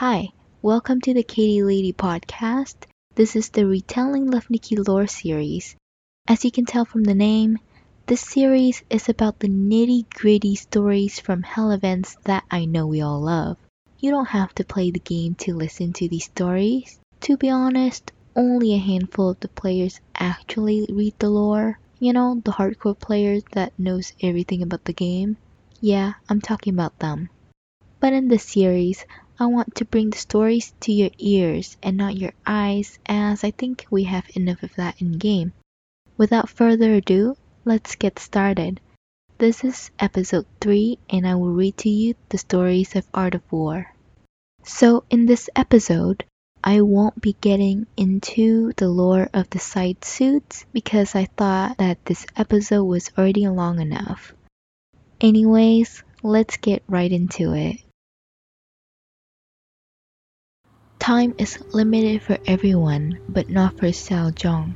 Hi, welcome to the Catie Lady podcast. This is the Retelling Love Nikki lore series. As you can tell from the name, this series is about the nitty gritty stories from hell events that I know we all love. You don't have to play the game to listen to these stories. To be honest, only a handful of the players actually read the lore. You know, the hardcore players that knows everything about the game. Yeah, I'm talking about them. But in this series, I want to bring the stories to your ears and not your eyes, as I think we have enough of that in game. Without further ado, let's get started. This is episode 3, and I will read to you the stories of Art of War. So, in this episode, I won't be getting into the lore of the side suits because I thought that this episode was already long enough. Anyways, let's get right into it. Time is limited for everyone, but not for Xiao Zhang.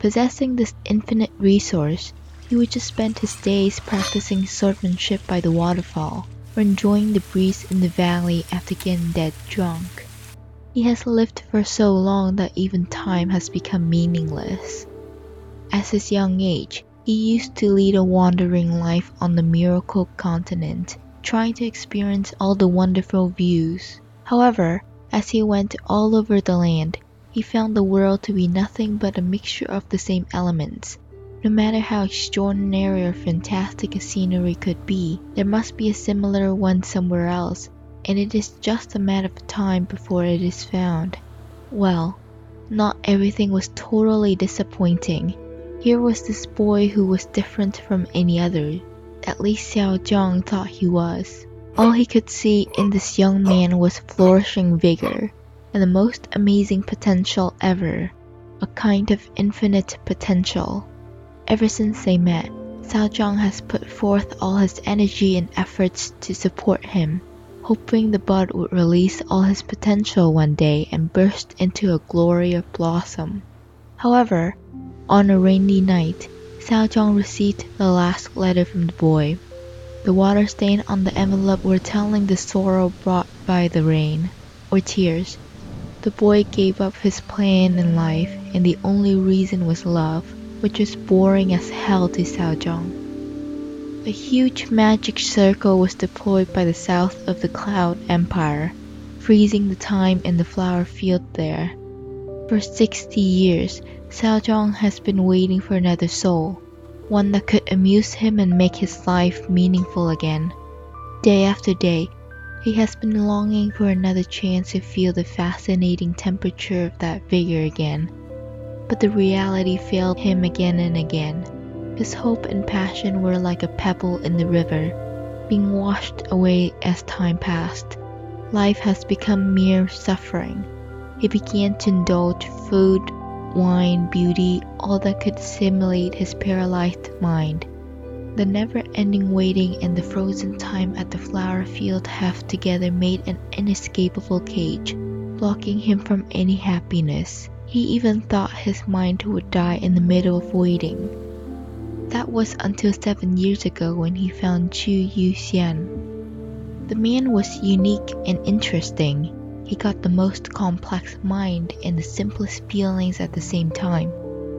Possessing this infinite resource, he would just spend his days practicing swordsmanship by the waterfall or enjoying the breeze in the valley after getting dead drunk. He has lived for so long that even time has become meaningless. At his young age, he used to lead a wandering life on the Miracle continent, trying to experience all the wonderful views. However, as he went all over the land, he found the world to be nothing but a mixture of the same elements. No matter how extraordinary or fantastic a scenery could be, there must be a similar one somewhere else, and it is just a matter of time before it is found. Well, not everything was totally disappointing. Here was this boy who was different from any other. At least Xiao Zhang thought he was. All he could see in this young man was flourishing vigor and the most amazing potential ever, a kind of infinite potential. Ever since they met, Xiao Zhang has put forth all his energy and efforts to support him hoping the bud would release all his potential one day and burst into a glory of blossom. However, on a rainy night, Xiao Zhang received the last letter from the boy. The water stain on the envelope were telling the sorrow brought by the rain, or tears. The boy gave up his plan in life, and the only reason was love, which was boring as hell to Zhang. A huge magic circle was deployed by the south of the Cloud Empire, freezing the time in the flower field there. For 60 years, Zhang has been waiting for another soul, one that could amuse him and make his life meaningful again. Day after day, he has been longing for another chance to feel the fascinating temperature of that vigor again. But the reality failed him again and again. His hope and passion were like a pebble in the river, being washed away as time passed. Life has become mere suffering. He began to indulge food, wine, beauty, all that could stimulate his paralyzed mind. The never ending waiting and the frozen time at the flower field have together made an inescapable cage, blocking him from any happiness. He even thought his mind would die in the middle of waiting. That was until seven years ago when he found Chu Yu Xian. The man was unique and interesting. He got the most complex mind and the simplest feelings at the same time,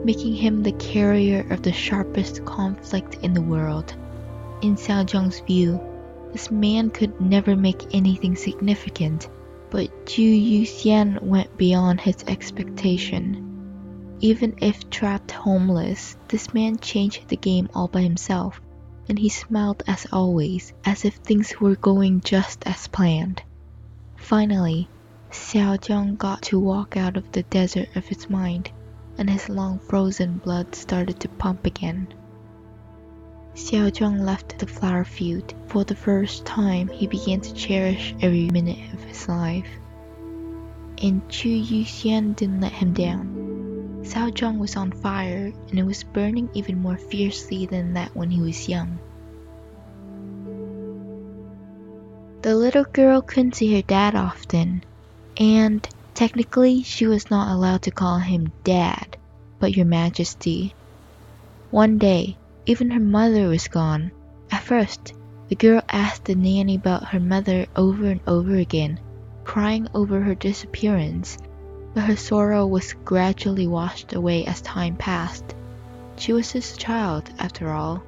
making him the carrier of the sharpest conflict in the world. In Xiao Zhang's view, this man could never make anything significant, but Chu Yu Xian went beyond his expectation. Even if trapped homeless, this man changed the game all by himself, and he smiled as always, as if things were going just as planned. Finally, Xiao Zhang got to walk out of the desert of his mind, and his long frozen blood started to pump again. Xiao Zhang left the flower field. For the first time, he began to cherish every minute of his life. And Chu Yuxian didn't let him down. Xiao Zhang was on fire, and it was burning even more fiercely than that when he was young. The little girl couldn't see her dad often, and technically she was not allowed to call him dad, but your majesty. One day, even her mother was gone. At first, the girl asked the nanny about her mother over and over again, crying over her disappearance, but her sorrow was gradually washed away as time passed. She was just a child, after all.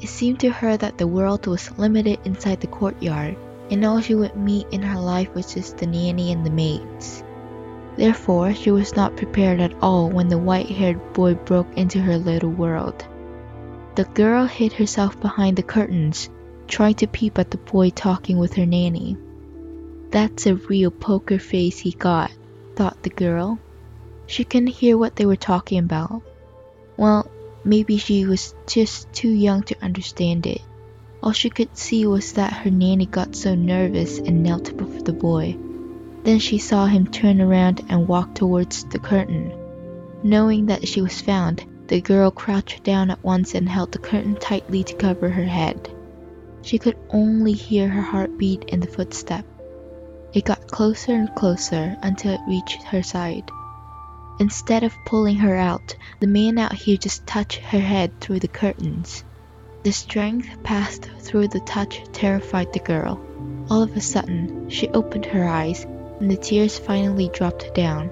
It seemed to her that the world was limited inside the courtyard, and all she would meet in her life was just the nanny and the maids. Therefore, she was not prepared at all when the white haired boy broke into her little world. The girl hid herself behind the curtains, trying to peep at the boy talking with her nanny. That's a real poker face he got, thought the girl. She couldn't hear what they were talking about. Well, maybe she was just too young to understand it. All she could see was that her nanny got so nervous and knelt before the boy. Then she saw him turn around and walk towards the curtain. Knowing that she was found, the girl crouched down at once and held the curtain tightly to cover her head. She could only hear her heartbeat and the footstep. It got closer and closer until it reached her side. Instead of pulling her out, the man out here just touched her head through the curtains. The strength passed through the touch terrified the girl. All of a sudden, she opened her eyes, and the tears finally dropped down.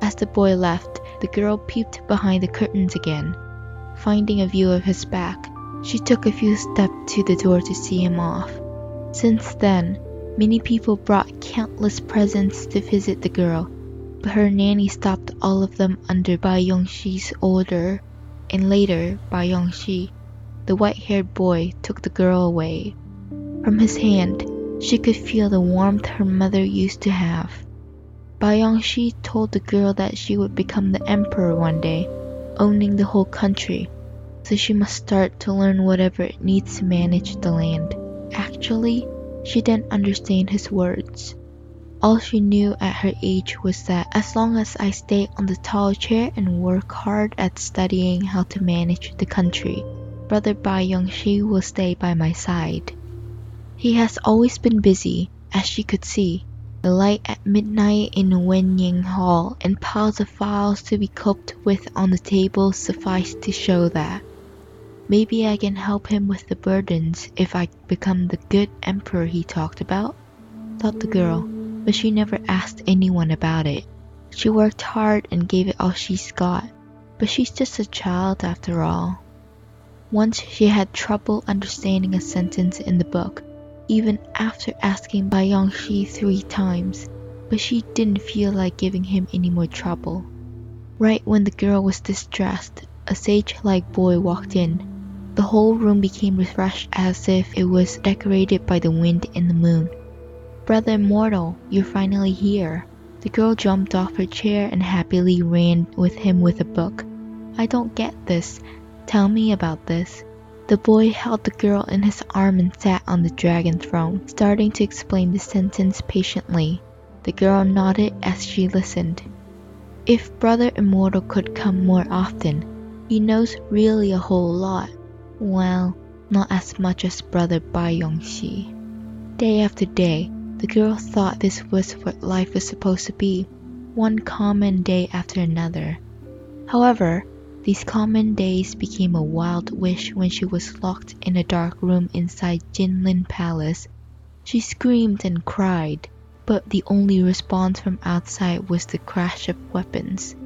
As the boy left, the girl peeped behind the curtains again. Finding a view of his back, she took a few steps to the door to see him off. Since then, many people brought countless presents to visit the girl, but her nanny stopped all of them under Bai Yongxi's order, and later Bai Yongxi, the white-haired boy, took the girl away. From his hand, she could feel the warmth her mother used to have. Yongxi told the girl that she would become the emperor one day, owning the whole country, so she must start to learn whatever it needs to manage the land. Actually, she didn't understand his words. All she knew at her age was that as long as I stay on the tall chair and work hard at studying how to manage the country, Brother Bai Yongxi will stay by my side. He has always been busy, as she could see, the light at midnight in Wenying Hall and piles of files to be coped with on the table suffice to show that. Maybe I can help him with the burdens if I become the good emperor he talked about, thought the girl, but she never asked anyone about it. She worked hard and gave it all she's got, but she's just a child after all. Once she had trouble understanding a sentence in the book, even after asking Bai Yongxi three times, but she didn't feel like giving him any more trouble. Right when the girl was distressed, a sage-like boy walked in. The whole room became refreshed as if it was decorated by the wind and the moon. Brother Immortal, you're finally here. The girl jumped off her chair and happily ran with him with a book. I don't get this. Tell me about this. The boy held the girl in his arm and sat on the dragon throne, starting to explain the sentence patiently. The girl nodded as she listened. If Brother Immortal could come more often, he knows really a whole lot. Well, not as much as Brother Bai Yongxi. Day after day, the girl thought this was what life was supposed to be, one common day after another. However, these common days became a wild wish when she was locked in a dark room inside Jinlin Palace. She screamed and cried, but the only response from outside was the crash of weapons.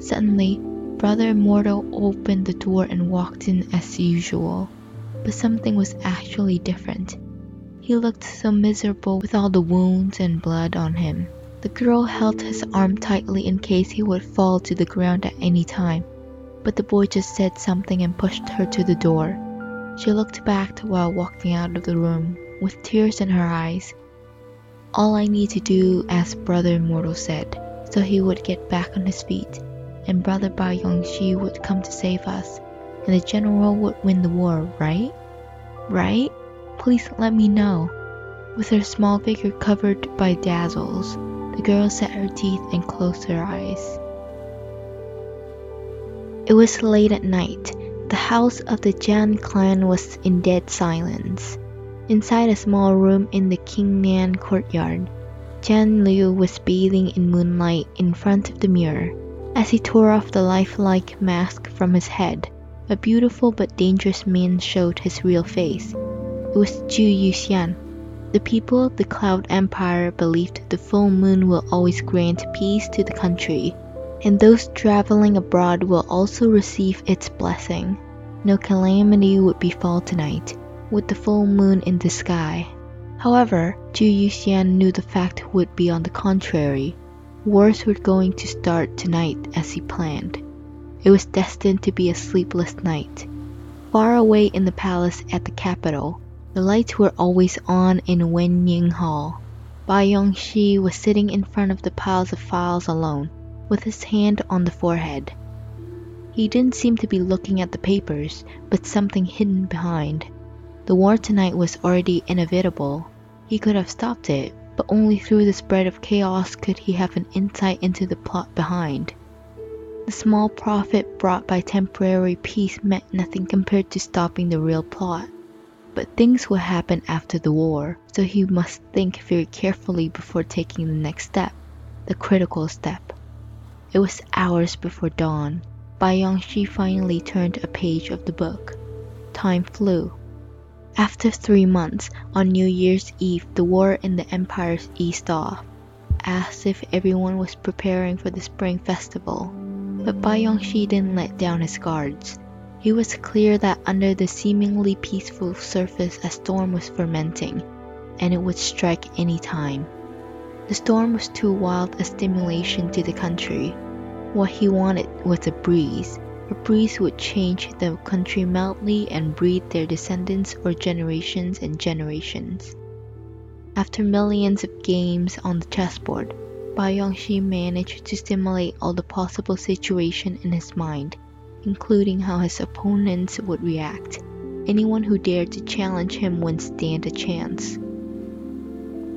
Suddenly, Brother Immortal opened the door and walked in as usual. But something was actually different. He looked so miserable with all the wounds and blood on him. The girl held his arm tightly in case he would fall to the ground at any time but the boy just said something and pushed her to the door. She looked back while walking out of the room, with tears in her eyes. All I need to do, as Brother Immortal said, so he would get back on his feet, and Brother Bai Yongxi would come to save us, and the general would win the war, right? Right? Please let me know. With her small figure covered by dazzles, the girl set her teeth and closed her eyes. It was late at night. The house of the Jian clan was in dead silence. Inside a small room in the Qingnan courtyard, Jian Liu was bathing in moonlight in front of the mirror. As he tore off the lifelike mask from his head, a beautiful but dangerous man showed his real face. It was Zhu Yuxian. The people of the Cloud Empire believed the full moon will always grant peace to the country, and those traveling abroad will also receive its blessing. No calamity would befall tonight, with the full moon in the sky. However, Zhu Yuxian knew the fact would be on the contrary. Wars were going to start tonight as he planned. It was destined to be a sleepless night. Far away in the palace at the capital, the lights were always on in Wenying Hall. Bai Yongxi was sitting in front of the piles of files alone, with his hand on the forehead. He didn't seem to be looking at the papers, but something hidden behind. The war tonight was already inevitable. He could have stopped it, but only through the spread of chaos could he have an insight into the plot behind. The small profit brought by temporary peace meant nothing compared to stopping the real plot. But things would happen after the war, so he must think very carefully before taking the next step, the critical step. It was hours before dawn. Bai Yongxi finally turned a page of the book. Time flew. After three months, on New Year's Eve, the war in the empire eased off, as if everyone was preparing for the Spring Festival. But Bai Yongxi didn't let down his guards. It was clear that under the seemingly peaceful surface a storm was fermenting, and it would strike any time. The storm was too wild a stimulation to the country. What he wanted was a breeze. A breeze would change the country mildly and breed their descendants for generations and generations. After millions of games on the chessboard, Bai Yongxi managed to simulate all the possible situations in his mind including how his opponents would react. Anyone who dared to challenge him wouldn't stand a chance.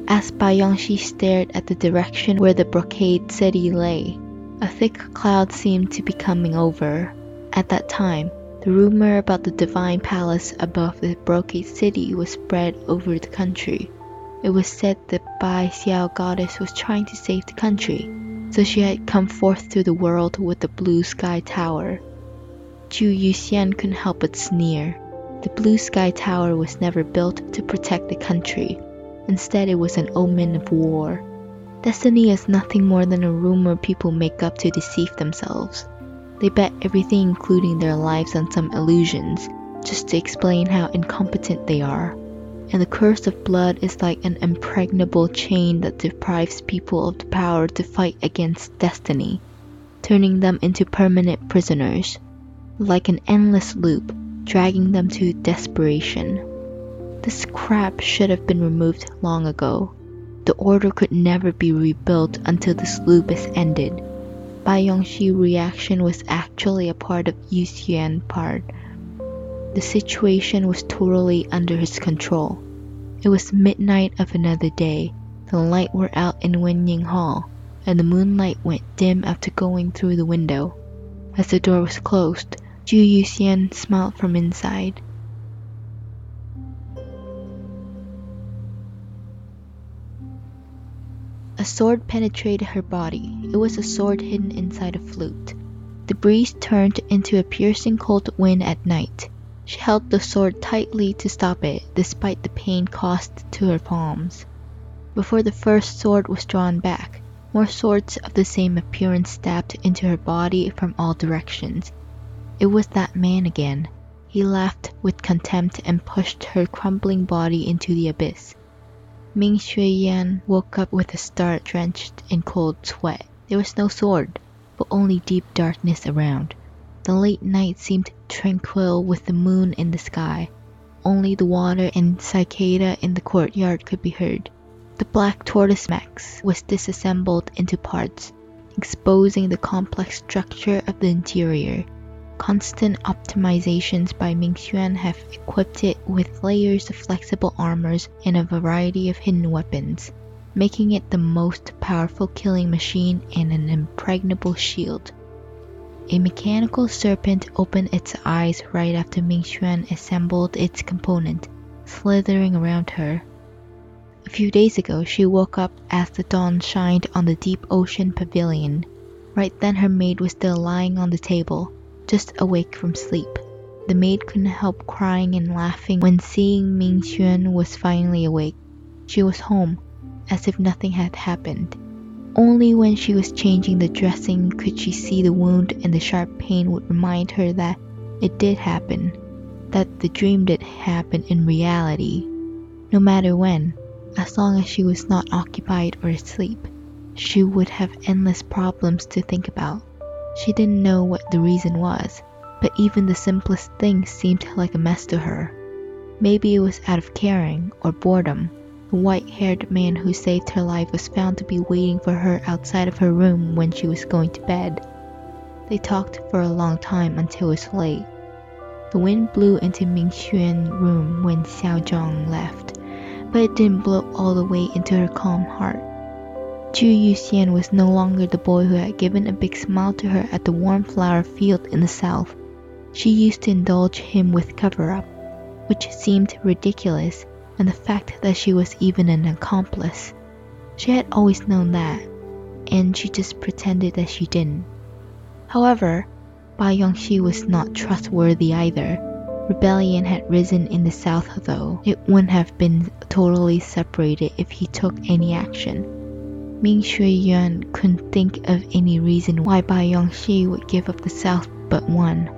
As Bai Yongxi stared at the direction where the brocade city lay, a thick cloud seemed to be coming over. At that time, the rumor about the divine palace above the brocade city was spread over the country. It was said the Bai Xiao goddess was trying to save the country, so she had come forth to the world with the blue sky tower. Zhu Yuxian couldn't help but sneer. The Blue Sky Tower was never built to protect the country. Instead, it was an omen of war. Destiny is nothing more than a rumor people make up to deceive themselves. They bet everything, including their lives, on some illusions, just to explain how incompetent they are. And the curse of blood is like an impregnable chain that deprives people of the power to fight against destiny, turning them into permanent prisoners like an endless loop, dragging them to desperation. This crap should have been removed long ago. The order could never be rebuilt until this loop is ended. Bai Yongxi's reaction was actually a part of Yuxian's part. The situation was totally under his control. It was midnight of another day. The light were out in Wenying Hall, and the moonlight went dim after going through the window. As the door was closed, Zhu Yuxian smiled from inside. A sword penetrated her body. It was a sword hidden inside a flute. The breeze turned into a piercing cold wind at night. She held the sword tightly to stop it, despite the pain caused to her palms. Before the first sword was drawn back, more swords of the same appearance stabbed into her body from all directions. It was that man again. He laughed with contempt and pushed her crumbling body into the abyss. Ming Xueyan woke up with a start drenched in cold sweat. There was no sword, but only deep darkness around. The late night seemed tranquil with the moon in the sky. Only the water and cicada in the courtyard could be heard. The black tortoise max was disassembled into parts, exposing the complex structure of the interior. Constant optimizations by Mingxuan have equipped it with layers of flexible armors and a variety of hidden weapons, making it the most powerful killing machine and an impregnable shield. A mechanical serpent opened its eyes right after Mingxuan assembled its component, slithering around her. A few days ago, she woke up as the dawn shined on the deep ocean pavilion. Right then, her maid was still lying on the table, just awake from sleep. The maid couldn't help crying and laughing when seeing Ming Xuan was finally awake. she was home, as if nothing had happened. Only when she was changing the dressing could she see the wound and the sharp pain would remind her that it did happen, that the dream did happen in reality. No matter when, as long as she was not occupied or asleep, she would have endless problems to think about. She didn't know what the reason was, but even the simplest things seemed like a mess to her. Maybe it was out of caring or boredom. The white haired man who saved her life was found to be waiting for her outside of her room when she was going to bed. They talked for a long time until it was late. The wind blew into Ming Xuan's room when Xiao Zhang left, but it didn't blow all the way into her calm heart. Zhu Yuxian was no longer the boy who had given a big smile to her at the warm flower field in the south. She used to indulge him with cover up, which seemed ridiculous, and the fact that she was even an accomplice. She had always known that, and she just pretended that she didn't. However, Bai Yongxi was not trustworthy either. Rebellion had risen in the south, though it wouldn't have been totally separated if he took any action. Ming Shui Yuan couldn't think of any reason why Bai Yongxi would give up the south but one.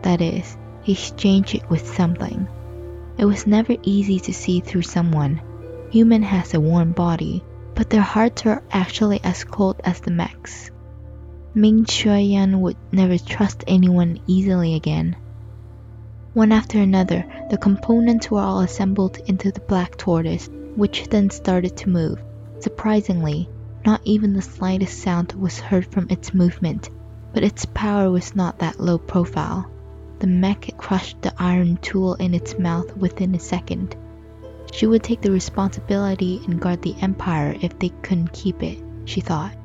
That is, exchange it with something. It was never easy to see through someone. Human has a warm body, but their hearts are actually as cold as the mechs. Ming Shuiyan would never trust anyone easily again. One after another, the components were all assembled into the black tortoise, which then started to move. Surprisingly, not even the slightest sound was heard from its movement, but its power was not that low profile. The mech crushed the iron tool in its mouth within a second. She would take the responsibility and guard the empire if they couldn't keep it, she thought.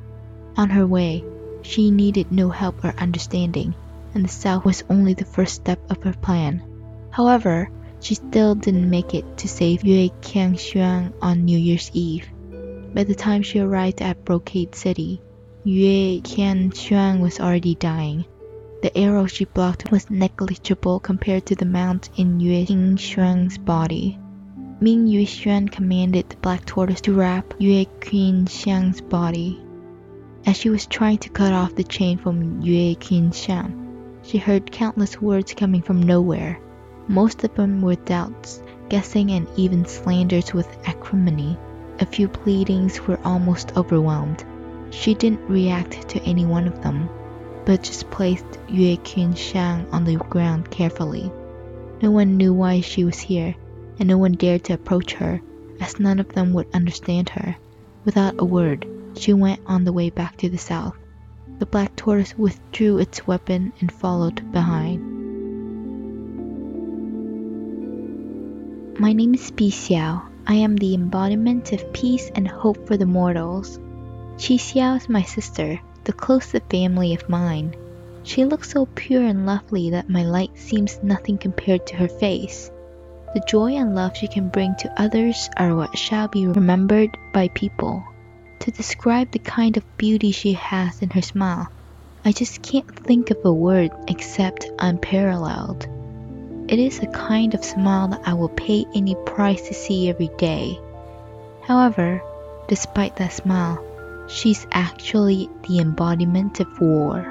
On her way, she needed no help or understanding, and the south was only the first step of her plan. However, she still didn't make it to save Yue Qiangshuang on New Year's Eve. By the time she arrived at Brocade City, Yue Qiangshuang was already dying. The arrow she blocked was negligible compared to the amount in Yue Qingshuang's body. Ming Yuxuan commanded the black tortoise to wrap Yue Qingshuang's body. As she was trying to cut off the chain from Yue Qingshan, she heard countless words coming from nowhere. Most of them were doubts, guessing, and even slanders with acrimony. A few pleadings were almost overwhelmed. She didn't react to any one of them, but just placed Yue Qingshan on the ground carefully. No one knew why she was here, and no one dared to approach her, as none of them would understand her. Without a word, she went on the way back to the south. The black tortoise withdrew its weapon and followed behind. My name is Bi Xiao. I am the embodiment of peace and hope for the mortals. Qi Xiao is my sister, the closest family of mine. She looks so pure and lovely that my light seems nothing compared to her face. The joy and love she can bring to others are what shall be remembered by people to describe the kind of beauty she has in her smile. I just can't think of a word except unparalleled. It is a kind of smile that I will pay any price to see every day. However, despite that smile, she's actually the embodiment of war.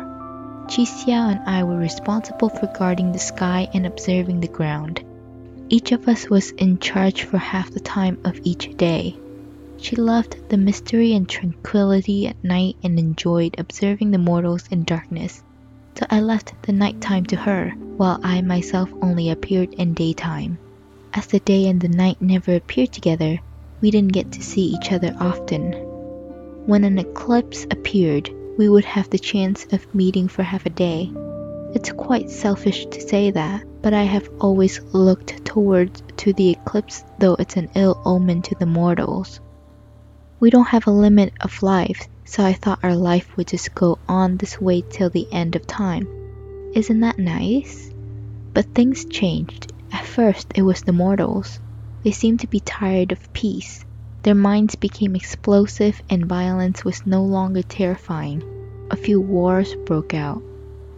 Qi Xiao and I were responsible for guarding the sky and observing the ground. Each of us was in charge for half the time of each day. She loved the mystery and tranquility at night and enjoyed observing the mortals in darkness. So I left the night time to her, while I myself only appeared in daytime. As the day and the night never appeared together, we didn't get to see each other often. When an eclipse appeared, we would have the chance of meeting for half a day. It's quite selfish to say that, but I have always looked towards to the eclipse though it's an ill omen to the mortals. We don't have a limit of life, so I thought our life would just go on this way till the end of time. Isn't that nice? But things changed. At first, it was the mortals. They seemed to be tired of peace. Their minds became explosive, and violence was no longer terrifying. A few wars broke out.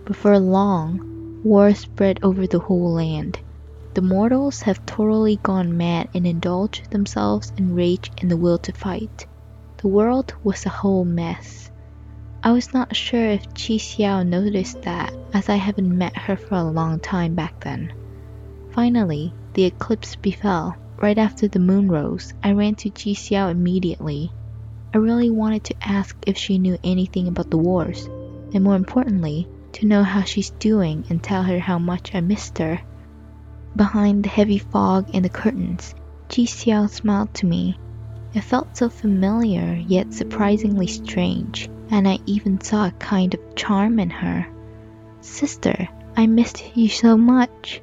Before long, war spread over the whole land. The mortals have totally gone mad and indulged themselves in rage and the will to fight. The world was a whole mess. I was not sure if Qi Xiao noticed that, as I haven't met her for a long time back then. Finally, the eclipse befell. Right after the moon rose, I ran to Qi Xiao immediately. I really wanted to ask if she knew anything about the wars, and more importantly, to know how she's doing and tell her how much I missed her. Behind the heavy fog and the curtains, Qi Xiao smiled to me. It felt so familiar yet surprisingly strange, and I even saw a kind of charm in her. Sister, I missed you so much,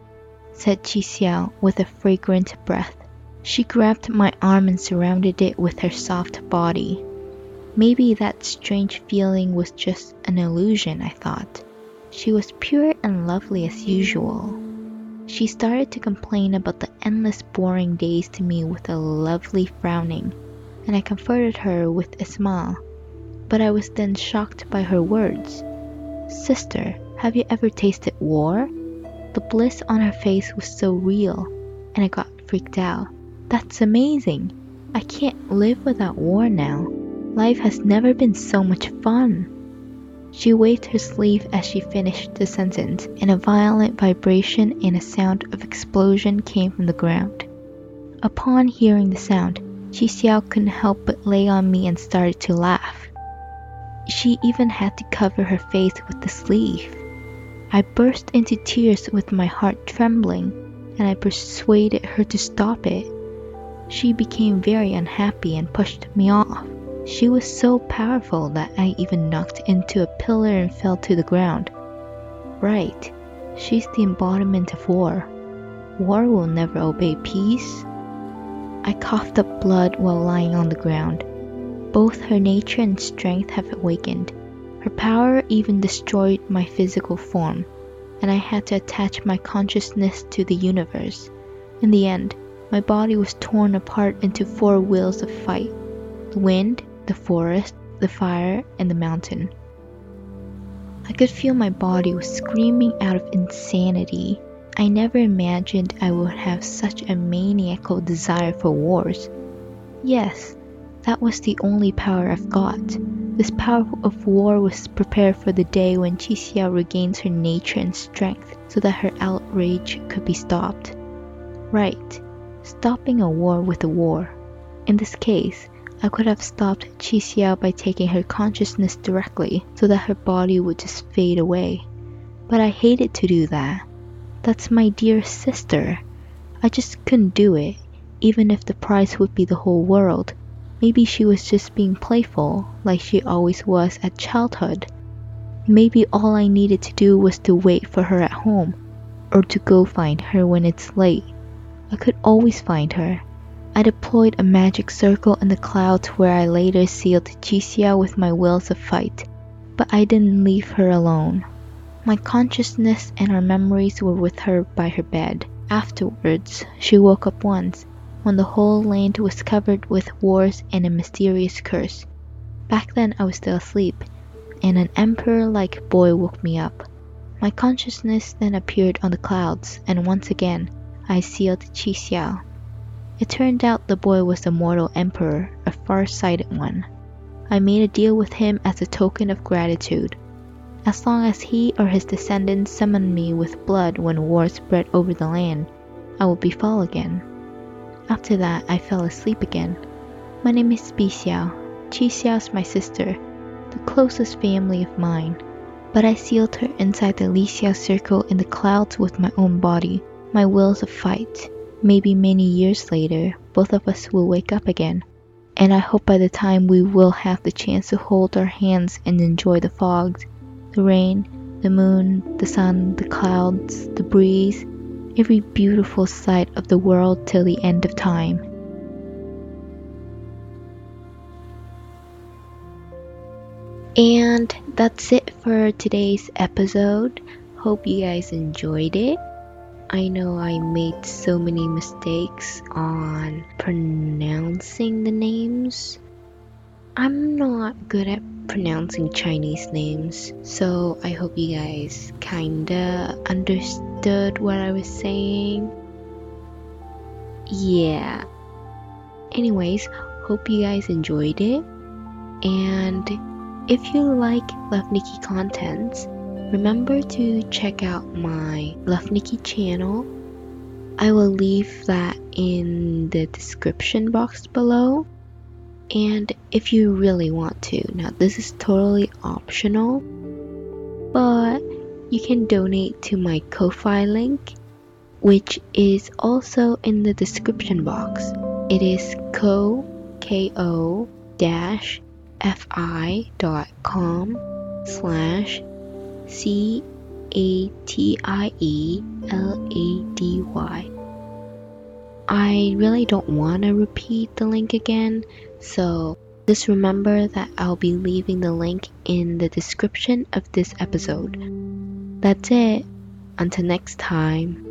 said Qi Xiao with a fragrant breath. She grabbed my arm and surrounded it with her soft body. Maybe that strange feeling was just an illusion, I thought. She was pure and lovely as usual. She started to complain about the endless boring days to me with a lovely frowning, and I comforted her with a smile. But I was then shocked by her words. Sister, have you ever tasted war? The bliss on her face was so real, and I got freaked out. That's amazing. I can't live without war now. Life has never been so much fun. She waved her sleeve as she finished the sentence, and a violent vibration and a sound of explosion came from the ground. Upon hearing the sound, Qi Xiao couldn't help but lay on me and started to laugh. She even had to cover her face with the sleeve. I burst into tears with my heart trembling, and I persuaded her to stop it. She became very unhappy and pushed me off. She was so powerful that I even knocked into a pillar and fell to the ground. Right, she's the embodiment of war. War will never obey peace. I coughed up blood while lying on the ground. Both her nature and strength have awakened. Her power even destroyed my physical form, and I had to attach my consciousness to the universe. In the end, my body was torn apart into four wheels of fight the wind, the forest, the fire, and the mountain. I could feel my body was screaming out of insanity. I never imagined I would have such a maniacal desire for wars. Yes, that was the only power I've got. This power of war was prepared for the day when Qi Xiao regains her nature and strength so that her outrage could be stopped. Right, stopping a war with a war. In this case, I could have stopped Qi Xiao by taking her consciousness directly so that her body would just fade away. But I hated to do that. That's my dear sister. I just couldn't do it, even if the price would be the whole world. Maybe she was just being playful, like she always was at childhood. Maybe all I needed to do was to wait for her at home, or to go find her when it's late. I could always find her. I deployed a magic circle in the clouds where I later sealed Xiao with my wills of fight, but I didn't leave her alone. My consciousness and her memories were with her by her bed. Afterwards, she woke up once when the whole land was covered with wars and a mysterious curse. Back then I was still asleep, and an emperor like boy woke me up. My consciousness then appeared on the clouds, and once again I sealed Qi Xiao. It turned out the boy was the mortal emperor, a far-sighted one. I made a deal with him as a token of gratitude. As long as he or his descendants summon me with blood when war spread over the land, I will befall again. After that, I fell asleep again. My name is Bi Xiao. Qi Xiao's my sister, the closest family of mine. But I sealed her inside the Li Xiao circle in the clouds with my own body, my wills of fight. Maybe many years later, both of us will wake up again. And I hope by the time we will have the chance to hold our hands and enjoy the fogs, the rain, the moon, the sun, the clouds, the breeze, every beautiful sight of the world till the end of time. And that's it for today's episode. Hope you guys enjoyed it. I know I made so many mistakes on pronouncing the names. I'm not good at pronouncing Chinese names, so I hope you guys kinda understood what I was saying. yeah. Anyways, hope you guys enjoyed it. And if you like Love Nikki contents, remember to check out my Love Nikki channel. I will leave that in the description box below. And if you really want to, now this is totally optional, but you can donate to my Ko-Fi link, which is also in the description box. It is ko ko dash fi dot com slash c a t i e l a d y. I really don't want to repeat the link again, so just remember that I'll be leaving the link in the description of this episode. That's it. Until next time.